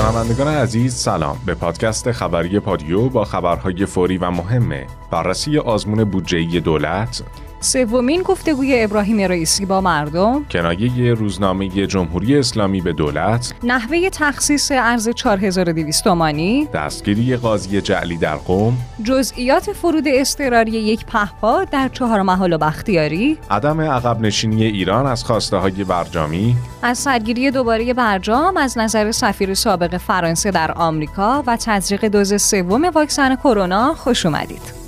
شنوندگان عزیز سلام. به پادکست خبری پادیو با خبرهای فوری و مهمه بررسی آزمون بودجه‌ای دولت سومین گفتگوی ابراهیم رئیسی با مردم. کنایه روزنامه جمهوری اسلامی به دولت. نحوه تخصیص ارز 4200 تومانی. دستگیری قاضی جعلی در قوم جزئیات فرود اضطراری یک پهپاد در چهار محل و بختیاری. عدم عقب نشینی ایران از خواسته های برجامی. از سرگیری دوباره برجام از نظر سفیر سابق فرانسه در آمریکا و تزریق دوز سوم واکسن کرونا خوش اومدید.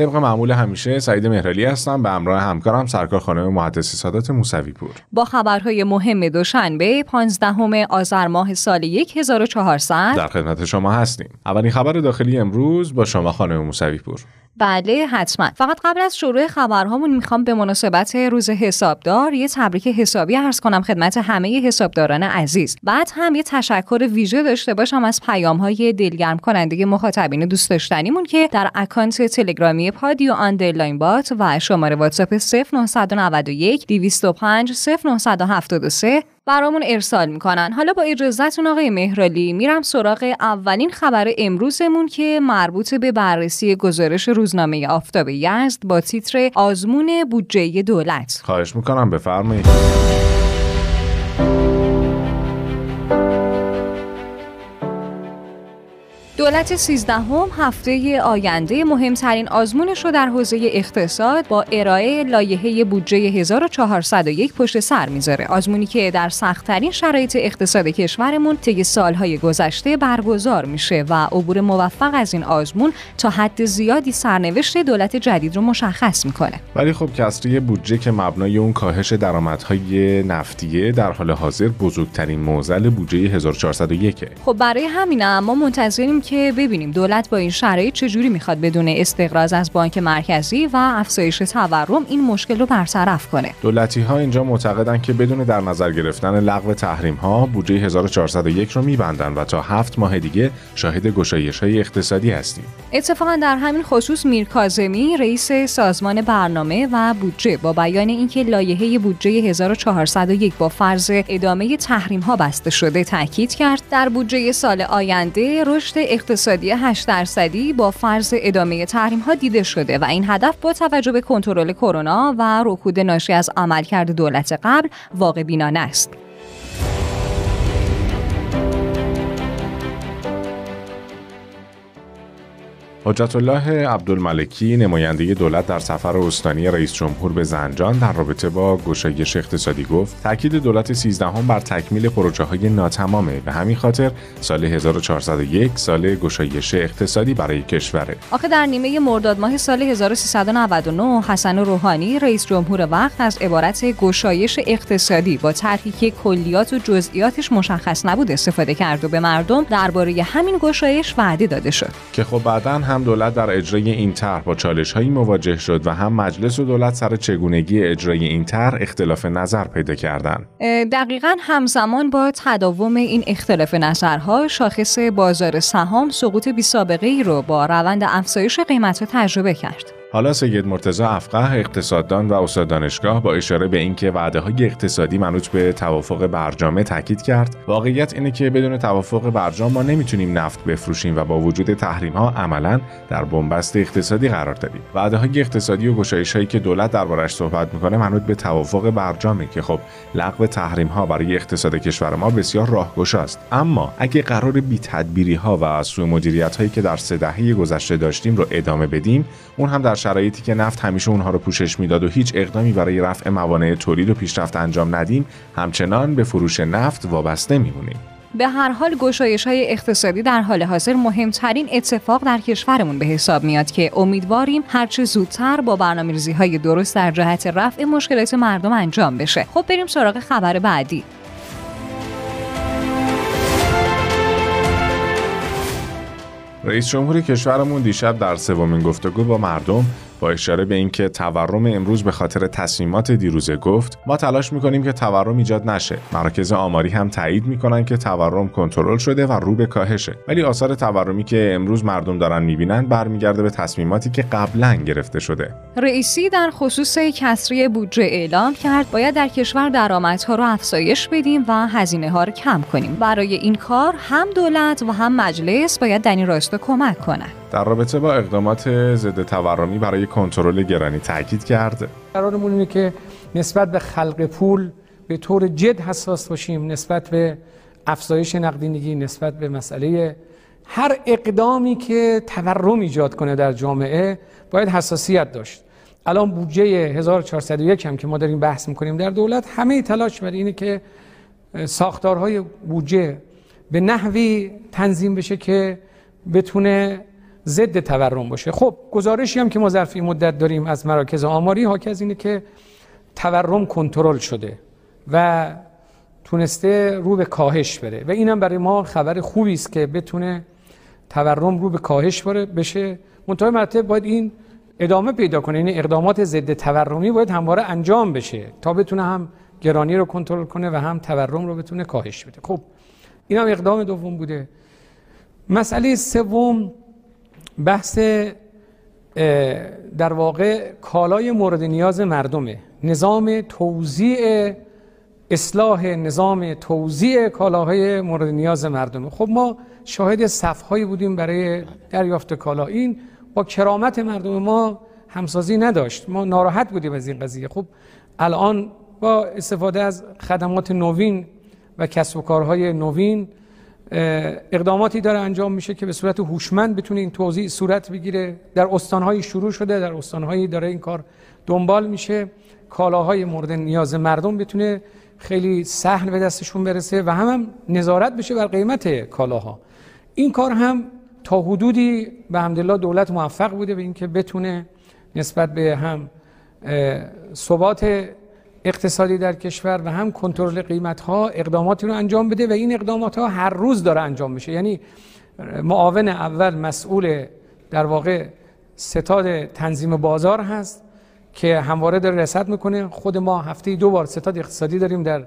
طبق معمول همیشه سعید مهرالی هستم به همراه همکارم سرکار خانم مهندسی سادات موسوی پور با خبرهای مهم دوشنبه 15 آذر ماه سال 1400 در خدمت شما هستیم. اولین خبر داخلی امروز با شما خانم موسوی پور بله حتما. فقط قبل از شروع خبرهامون می‌خوام به مناسبت روز حسابدار یه تبریک حسابی عرض کنم خدمت همه حسابداران عزیز. بعد هم یه تشکر ویژه داشته باشم از پیام های دلگرم کننده مخاطبین دوست داشتنیمون که در اکانت تلگرامی پادیو underline بات و شماره واتساپ 0991 205 0973 برامون ارسال می‌کنن. حالا با اجازهتون آقای مهرالی میرم سراغ اولین خبر امروزمون که مربوط به بررسی گزارش روزنامه آفتاب یزد با تیتر آزمون بودجه دولت. خواهش می‌کنم بفرمایید. دولت سیزدهم هفته آینده مهمترین آزمونش رو در حوزه اقتصاد با ارائه لایحه بودجه 1401 پشت سر می‌ذاره. آزمونی که در سختترین شرایط اقتصاد کشورمون طی سالهای گذشته برگزار میشه و عبور موفق از این آزمون تا حد زیادی سرنوشت دولت جدید رو مشخص می‌کنه. ولی خب کسری بودجه که مبنای اون کاهش درآمدهای نفتیه در حال حاضر بزرگترین موزل بودجه 1401 خب برای همینم ما منتظریم که ببینیم دولت با این شرایط چجوری می‌خواد بدون استقراض از بانک مرکزی و افزایش تورم این مشکل رو برطرف کنه. دولتی ها اینجا معتقدن که بدون در نظر گرفتن لغو تحریم ها بودجه 1401 رو میبندن و تا هفت ماه دیگه شاهد گشایش های اقتصادی هستیم. اتفاقا در همین خصوص میر کاظمی رئیس سازمان برنامه و بودجه با بیان اینکه لایحه بودجه 1401 با فرض ادامه تحریم ها بسته شده تاکید کرد در بودجه سال آینده رشد اقتصادی 8 درصدی با فرض ادامه تحریم ها دیده شده و این هدف با توجه به کنترل کرونا و رکود ناشی از عملکرد دولت قبل واقع بینانه است. حجت الله عبدالملکی نماینده دولت در سفر استانی رئیس جمهور به زنجان در رابطه با گشایش اقتصادی گفت تاکید دولت 13 هم بر تکمیل پروژه های ناتمامه به همین خاطر سال 1401 سال گشایش اقتصادی برای کشوره. آخه در نیمه مرداد ماه سال 1399 حسن روحانی رئیس جمهور وقت از عبارت گشایش اقتصادی با طرحی که کلیات و جزئیاتش مشخص نبود استفاده کرد و به مردم درباره همین گشایش وعده داده شد. که خب بعدا هم دولت در اجرای این طرح با چالش هایی مواجه شد و هم مجلس و دولت سر چگونگی اجرای این طرح اختلاف نظر پیدا کردند. دقیقا همزمان با تداوم این اختلاف نظرها شاخص بازار سهام سقوط بی سابقه ای رو با روند افزایش قیمت تجربه کرد. حالا سید مرتضی افقه اقتصاددان و استاد دانشگاه با اشاره به اینکه وعده های اقتصادی منوط به توافق برجامه تاکید کرد واقعیت اینه که بدون توافق برجام ما نمی‌تونیم نفت بفروشیم و با وجود تحریم ها عملا در بنبست اقتصادی قرار داریم وعده های اقتصادی و گشایش هایی که دولت دربارش صحبت می‌کنه منوط به توافق برجامه که خب لغو تحریم ها برای اقتصاد کشور ما بسیار راهگشاست اما اگه قرار بی تدبیری ها و سوء مدیریت هایی که در سه دهه گذشته داشتیم رو ادامه بدیم اون هم در شرایطی که نفت همیشه اونها رو پوشش می‌داد و هیچ اقدامی برای رفع موانع تولید و پیشرفت انجام ندیم همچنان به فروش نفت وابسته میمونیم. به هر حال گشایش های اقتصادی در حال حاضر مهمترین اتفاق در کشورمون به حساب میاد که امیدواریم هرچه زودتر با برنامه های درست در جهت رفع مشکلات مردم انجام بشه. خب بریم سراغ خبر بعدی. رئیس جمهور کشورمون دیشب در سومین گفتگو با مردم با اشاره به اینکه تورم امروز به خاطر تصمیمات دیروزه گفت ما تلاش می‌کنیم که تورم ایجاد نشه. مراکز آماری هم تایید می‌کنن که تورم کنترل شده و رو به کاهشه. ولی آثار تورمی که امروز مردم دارن می‌بینن برمیگرده به تصمیماتی که قبلا گرفته شده. رئیسی در خصوص کسری بودجه اعلام کرد باید در کشور درآمدها رو افزایش بدیم و هزینه ها رو کم کنیم. برای این کار هم دولت و هم مجلس باید در این راستا کمک کنند. در رابطه با اقدامات ضد تورمی برای کنترل گرانی تاکید کرد. قرارمون اینه که نسبت به خلق پول به طور جد حساس باشیم نسبت به افزایش نقدینگی نسبت به مسئله هر اقدامی که تورم ایجاد کنه در جامعه باید حساسیت داشت. الان بودجه 1401 هم که ما داریم بحث می‌کنیم در دولت همه تلاش بر اینه که ساختارهای بودجه به نحوی تنظیم بشه که بتونه ضد تورم باشه. خب گزارشی هم که ما ظرفی مدت داریم از مراکز آماری حاکی از اینه که تورم کنترل شده و تونسته رو به کاهش بره. و اینم برای ما خبر خوبی است که بتونه تورم رو به کاهش بره بشه. منتهای مرتب باید این ادامه پیدا کنه. این یعنی اقدامات ضد تورمی باید همواره انجام بشه تا بتونه هم گرانی رو کنترل کنه و هم تورم رو بتونه کاهش بده. خب این هم اقدام دوم بوده. مسئله سوم بحث در واقع کالای مورد نیاز مردمه. نظام توزیع اصلاح نظام توزیع کالاهای مورد نیاز مردمه. خب ما شاهد صفهایی بودیم برای دریافت کالا. این با کرامت مردم ما همسازی نداشت. ما ناراحت بودیم از این قضیه. خب الان با استفاده از خدمات نوین و کسب و کارهای نوین اقداماتی داره انجام میشه که به صورت هوشمند بتونه این توضیح صورت بگیره. در استانهایی شروع شده در استانهایی داره این کار دنبال میشه. کالاهای مورد نیاز مردم بتونه خیلی سهل به دستشون برسه و هم, هم نظارت بشه بر قیمت کالاها. این کار هم تا حدودی به همدلله دولت موفق بوده به اینکه بتونه نسبت به هم ثبات اقتصادی در کشور و هم کنترل قیمت ها اقداماتی رو انجام بده و این اقدامات ها هر روز داره انجام میشه. یعنی معاون اول مسئول در واقع ستاد تنظیم بازار هست که همواره داره رسد می‌کنه. خود ما هفته دو بار ستاد اقتصادی داریم در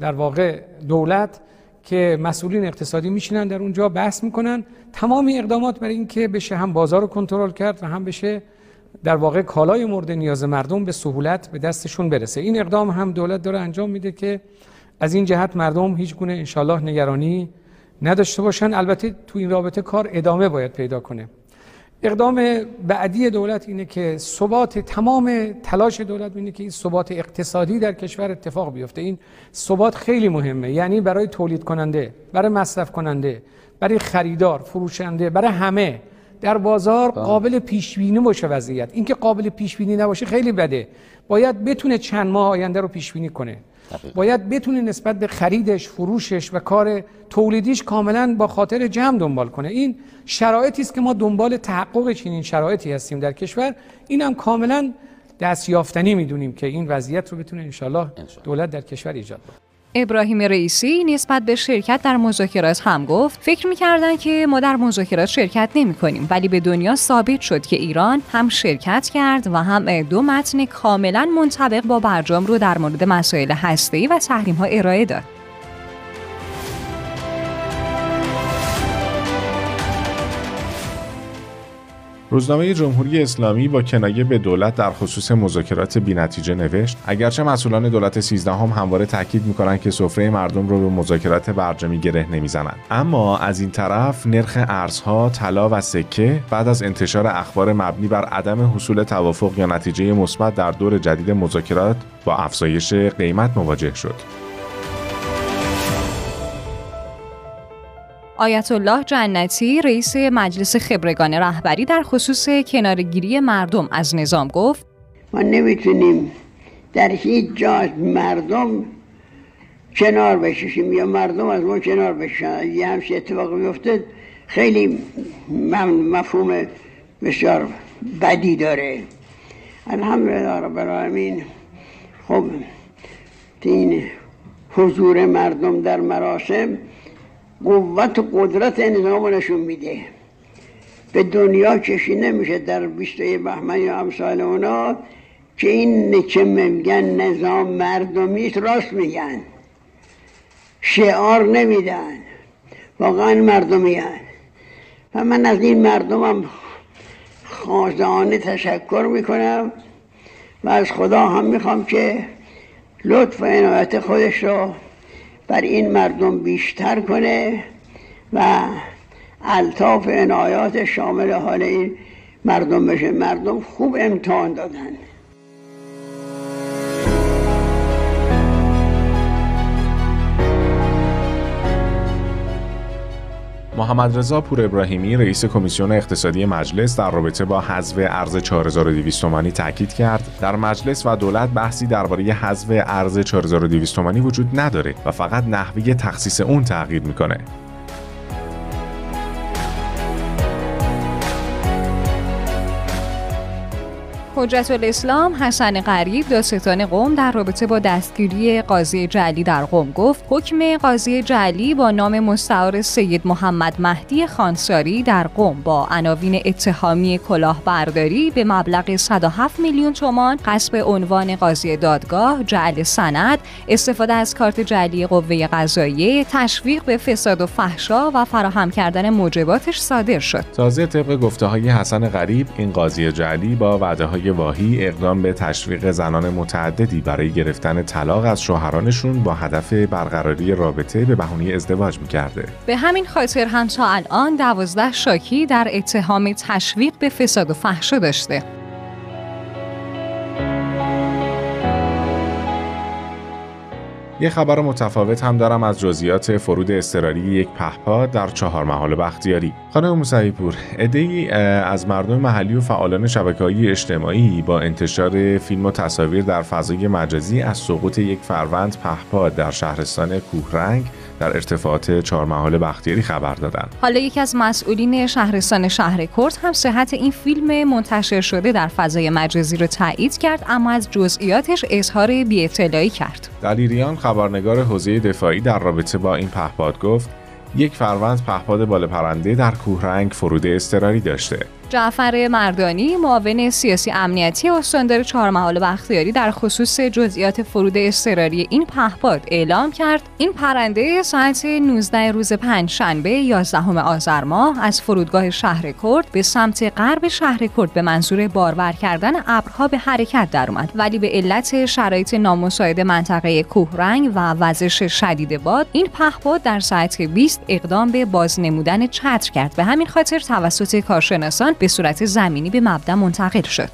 در واقع دولت که مسئولین اقتصادی میشینن در اونجا بحث می‌کنن. تمامی اقدامات برای اینکه بشه هم بازار رو کنترل کرد و هم بشه در واقع کالای مورد نیاز مردم به سهولت به دستشون برسه. این اقدام هم دولت داره انجام میده که از این جهت مردم هیچ گونه انشالله نگرانی نداشته باشن. البته تو این رابطه کار ادامه باید پیدا کنه. اقدام بعدی دولت اینه که ثبات تمام تلاش دولت اینه که این ثبات اقتصادی در کشور اتفاق بیفته. این ثبات خیلی مهمه. یعنی برای تولید کننده برای مصرف کننده برای خریدار فروشنده برای همه در بازار بله. قابل پیش بینی باشه وضعیت. اینکه قابل پیش بینی نباشه خیلی بده. باید بتونه چند ماه آینده رو پیش بینی کنه باید بتونه نسبت به خریدش فروشش و کار تولیدیش کاملا با خاطر جمع دنبال کنه. این شرایطی است که ما دنبال تحقق چنین شرایطی هستیم در کشور. این هم کاملا دست یافتنی می‌دونیم که این وضعیت رو بتونه انشالله دولت در کشور ایجاد کنه ابراهیم رئیسی نسبت به شرکت در مذاکرات هم گفت فکر می‌کردن که ما در مذاکرات شرکت نمی کنیم ولی به دنیا ثابت شد که ایران هم شرکت کرد و هم دو متن کاملا منطبق با برجام رو در مورد مسائل هسته‌ای و تحریم ها ارائه داد. روزنامه جمهوری اسلامی با کنایه به دولت در خصوص مذاکرات بینتیجه نوشت اگرچه مسئولان دولت سیزدهم هم همواره تاکید می‌کنند که سفره مردم رو به مذاکرات برجامی گره نمی‌زنند. اما از این طرف نرخ ارزها طلا و سکه بعد از انتشار اخبار مبنی بر عدم حصول توافق یا نتیجه مثبت در دور جدید مذاکرات با افزایش قیمت مواجه شد. آیت الله جنتی رئیس مجلس خبرگان رهبری در خصوص کنارگیری مردم از نظام گفت ما نمی‌تونیم در هیچ جا مردم کنار بشیم یا مردم از ما کنار بشن. یه همچه اتفاق بیفته خیلی مفهوم بسیار بدی داره. الحمدلله رب العالمین. خب این حضور مردم در مراسم قوت و قدرت نظام نشون میده. به دنیا کشی نمیشه در 21 بهمن یا امثال اونا که این که میگن نظام مردمی راست میگن. شعار نمیدن. واقعا مردمی هن. و من از این مردمم خازانه تشکر می‌کنم و از خدا هم می‌خوام که لطف و عنایت خودش رو بر این مردم بیشتر کنه و الطاف عنایات شامل حال این مردم بشه. مردم خوب امتحان دادن. محمد رضا پور ابراهیمی رئیس کمیسیون اقتصادی مجلس در رابطه با حذف ارز 4200 تومانی تاکید کرد. در مجلس و دولت بحثی درباره حذف ارز 4200 تومانی وجود نداره و فقط نحوه تخصیص اون تغییر می‌کنه. حجت الاسلام حسن غریب داستان قوم در رابطه با دستگیری قاضی جعلی در قوم گفت حکم قاضی جعلی با نام مستعار سید محمد مهدی خانساری در قوم با عناوین اتهامی کلاهبرداری به مبلغ 107 میلیون تومان قصب عنوان قاضی دادگاه جعل سند استفاده از کارت جعلی قوه قضاییه تشویق به فساد و فحشا و فراهم کردن موجباتش صادر شد. تازه طبق گفته های حسن غریب این قاضی جعلی با وعده های واهی اقدام به تشویق زنان متعددی برای گرفتن طلاق از شوهرانشون با هدف برقراری رابطه به بهونه ازدواج می‌کرده. به همین خاطر هم تا الان دوازده شاکی در اتهام تشویق به فساد و فحشا داشته. یه خبر متفاوت هم دارم از جزئیات فرود اضطراری یک پهپاد در چهار محال بختیاری. خانم موسوی پور، ای از مردم محلی و فعالان شبکه‌های اجتماعی با انتشار فیلم و تصاویر در فضای مجازی از سقوط یک فروند پهپاد در شهرستان کوهرنگ در ارتفاعات چهار محال بختیاری خبر دادن. حالا یکی از مسئولین شهرستان شهر کرد هم صحت این فیلم منتشر شده در فضای مجازی رو تایید کرد اما از جزئیاتش اظهار بی‌اطلاعی کرد. دلیریان خبرنگار حوزه دفاعی در رابطه با این پهپاد گفت یک فروند پهپاد بال پرنده در کوهرنگ فرود اضطراری داشته. جعفر مردانی معاون سیاسی امنیتی استاندار چهارمحال بختیاری در خصوص جزئیات فرود اضطراری این پهپاد اعلام کرد. این پرنده ساعت 19 روز پنجشنبه 11 آذر ماه از فرودگاه شهر کرد به سمت غرب شهر کرد به منظور بارور کردن ابرها به حرکت درآمد ولی به علت شرایط نامساعد منطقه کوهرنگ و وزش شدید باد این پهپاد در ساعت 20 اقدام به بازنمودن چتر کرد. به همین خاطر توسط کارشناسان به صورت زمینی به مبدا منتقل شد.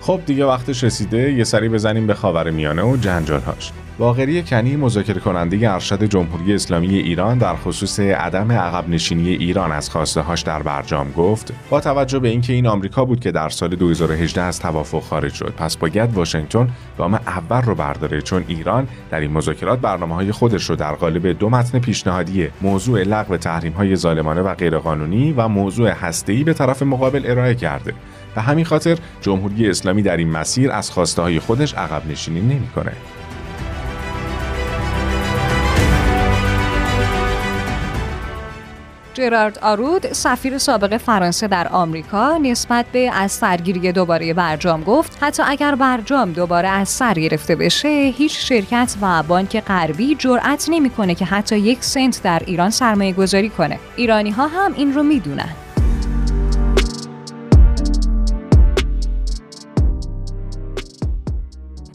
خب دیگه وقتش رسیده یه سری بزنیم به خاور میانه و جنجالهاش. باقری کنی مذاکره کننده ارشد جمهوری اسلامی ایران در خصوص عدم عقب نشینی ایران از خواسته هاش در برجام گفت با توجه به اینکه این آمریکا بود که در سال 2018 از توافق خارج شد پس باید واشنگتن گام اول رو برداره چون ایران در این مذاکرات برنامه های خودش رو در قالب دو متن پیشنهادی موضوع لغو تحریم های ظالمانه و غیرقانونی و موضوع هسته‌ای به طرف مقابل ارائه کرده و همین خاطر جمهوری اسلامی در این مسیر از خواسته های خودش عقب نشینی نمی‌کنه. جرارد آرود سفیر سابق فرانسه در آمریکا نسبت به از سرگیری دوباره برجام گفت حتی اگر برجام دوباره از سر گرفته بشه هیچ شرکت و بانک غربی جرأت نمی‌کنه که حتی یک سنت در ایران سرمایه گذاری کنه. ایرانی ها هم این رو می‌دونن.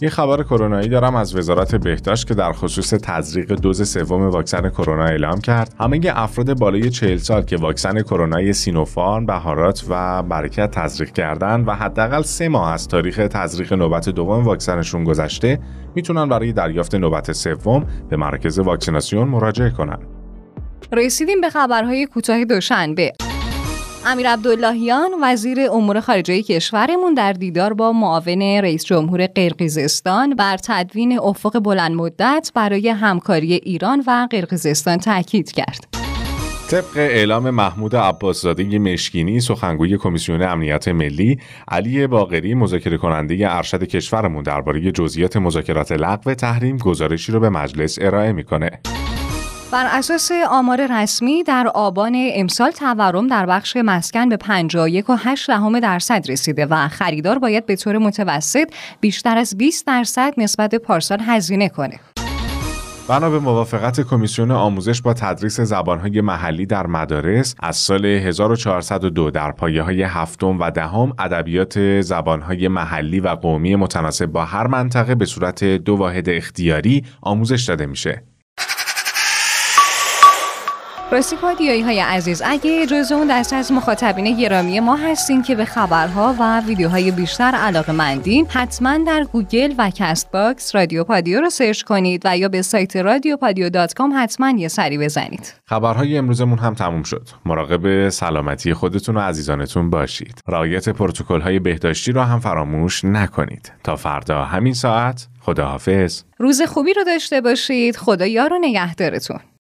یه خبر کرونایی دارم از وزارت بهداشت که در خصوص تزریق دوز سوم واکسن کرونا اعلام کرد. همه افراد بالای 40 سال که واکسن کرونای سینوفارم، بهارات و برکت تزریق کردن و حداقل سه ماه از تاریخ تزریق نوبت دوم واکسنشون گذشته، می‌تونن برای دریافت نوبت سوم به مرکز واکسیناسیون مراجعه کنن. رسیدیم به خبرهای کوتاه دوشنبه. امیر عبداللهیان وزیر امور خارجه کشورمون در دیدار با معاون رئیس جمهور قرقیزستان بر تدوین افق بلند مدت برای همکاری ایران و قرقیزستان تاکید کرد. طبق اعلام محمود عباسزاده مشکینی سخنگوی کمیسیون امنیت ملی علی باقری مذاکره کننده ارشد کشورمون درباره جزئیات مذاکرات لغو تحریم گزارشی رو به مجلس ارائه می‌کنه بر اساس آمار رسمی در آبان امسال تورم در بخش مسکن به 51.8 دهم درصد رسیده و خریدار باید به طور متوسط بیشتر از 20 درصد نسبت به پارسال هزینه کنه. بنا به موافقت کمیسیون آموزش با تدریس زبانهای محلی در مدارس از سال 1402 در پایه های هفتم و دهم ادبیات زبانهای محلی و قومی متناسب با هر منطقه به صورت دو واحد اختیاری آموزش داده میشه. راستی پادیایی های عزیز اگه جز اون دست از مخاطبین گرامی ما هستین که به خبرها و ویدیوهای بیشتر علاقه مندین حتما در گوگل و Castbox رادیو پادیو رو search کنید و یا به سایت رادیو پادیو dot com حتما یه سری بزنید. خبرهای امروزمون هم تموم شد. مراقب سلامتی خودتون و عزیزانتون باشید. رعایت پروتکل های بهداشتی رو هم فراموش نکنید. تا فردا همین ساعت خداحافظ. روز خوبی رو داشته باشید. خدا یار و نگهدارتون.